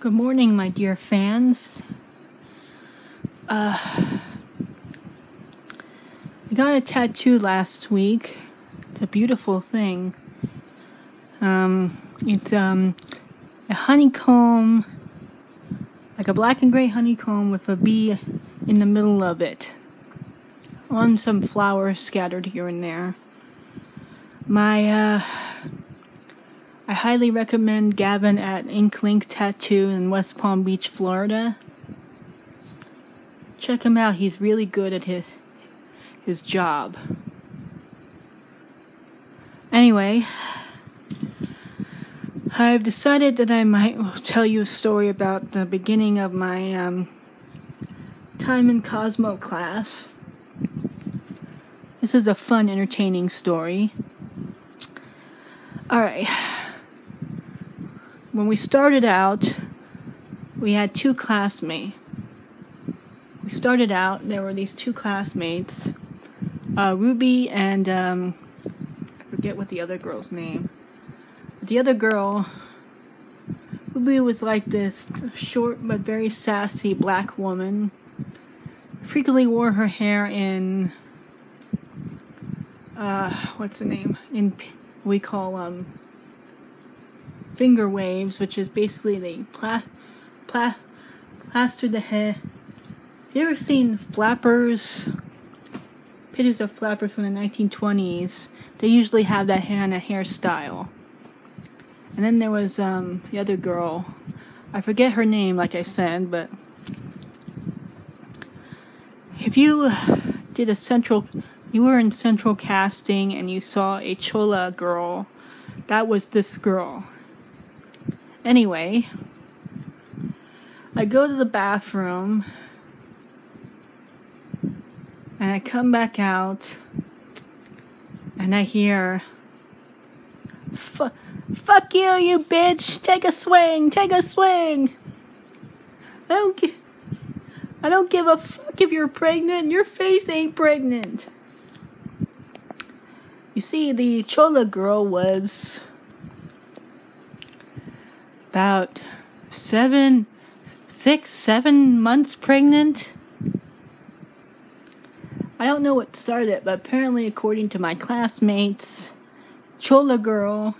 Good morning, my dear fans. Uh, I got a tattoo last week. It's a beautiful thing. Um, it's um, a honeycomb, like a black and gray honeycomb with a bee in the middle of it, on some flowers scattered here and there. My uh, I highly recommend Gavin at Ink Link Tattoo in West Palm Beach, Florida. Check him out. He's really good at his his job. Anyway, I've decided that I might tell you a story about the beginning of my um, time in Cosmo class. This is a fun, entertaining story. All right when we started out, we had two classmates. We started out, there were these two classmates, uh, Ruby and um, I forget what the other girl's name. The other girl, Ruby was like this short but very sassy black woman. Frequently wore her hair in, uh, what's the name? In we call um finger waves, which is basically they pla- pla- plaster the hair. Have you ever seen flappers? Pictures of flappers from the 1920s. They usually have that hair in a hairstyle. And then there was um, the other girl. I forget her name, like I said, but if you did a central, you were in central casting and you saw a chola girl, that was this girl. Anyway, I go to the bathroom and I come back out and I hear, Fuck you, you bitch! Take a swing! Take a swing! I don't, gi- I don't give a fuck if you're pregnant. Your face ain't pregnant. You see, the Chola girl was about seven, six, seven months pregnant. I don't know what started it, but apparently, according to my classmates, Chola girl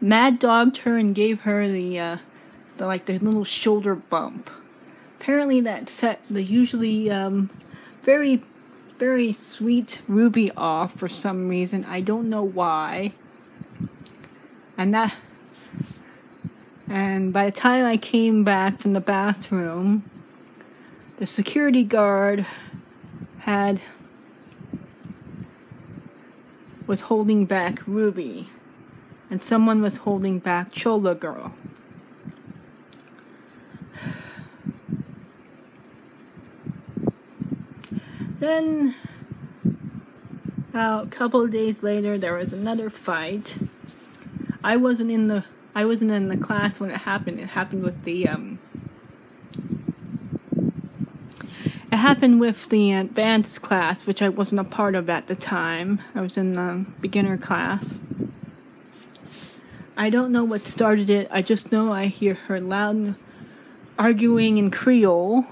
mad dogged her and gave her the, uh, the like the little shoulder bump. Apparently, that set the usually um, very, very sweet Ruby off for some reason. I don't know why. And that and by the time I came back from the bathroom, the security guard had was holding back Ruby, and someone was holding back Chola Girl. Then, about a couple of days later, there was another fight. I wasn't in the I wasn't in the class when it happened. It happened with the um. It happened with the advanced class, which I wasn't a part of at the time. I was in the beginner class. I don't know what started it. I just know I hear her loud arguing in Creole.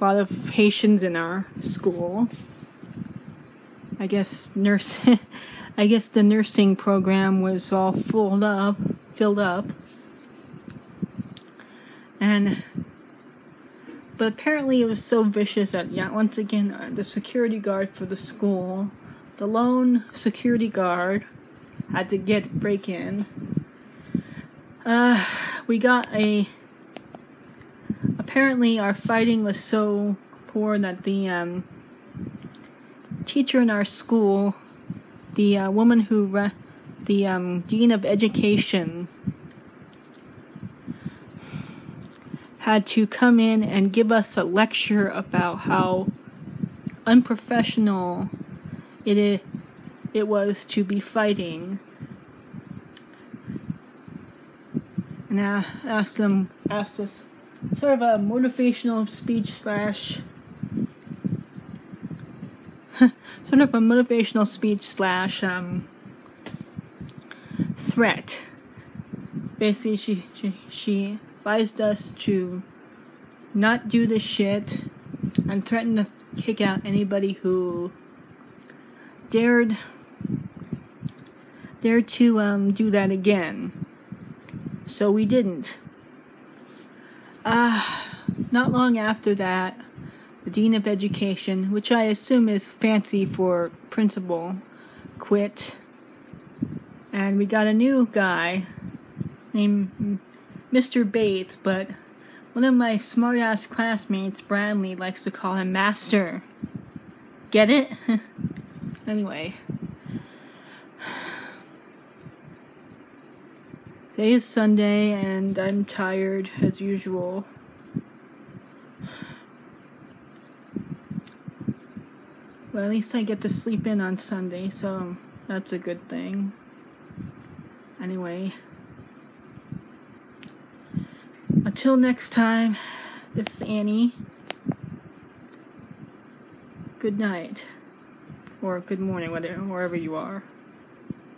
A lot of Haitians in our school. I guess nurse. I guess the nursing program was all full up filled up. And but apparently it was so vicious that yeah, once again uh, the security guard for the school, the lone security guard, had to get break in. Uh, we got a. Apparently, our fighting was so poor that the um, teacher in our school, the uh, woman who re- the um, Dean of Education had to come in and give us a lecture about how unprofessional it it was to be fighting. And I asked them asked us sort of a motivational speech slash sort of a motivational speech slash um threat. Basically, she, she, she advised us to not do this shit and threatened to kick out anybody who dared dared to um, do that again. So we didn't. Uh, not long after that, the Dean of Education, which I assume is fancy for principal, quit. And we got a new guy named Mr. Bates, but one of my smartass classmates, Bradley, likes to call him Master. Get it? anyway. Today is Sunday and I'm tired as usual. Well, at least I get to sleep in on Sunday, so that's a good thing. Anyway, until next time, this is Annie. Good night, or good morning, whatever, wherever you are.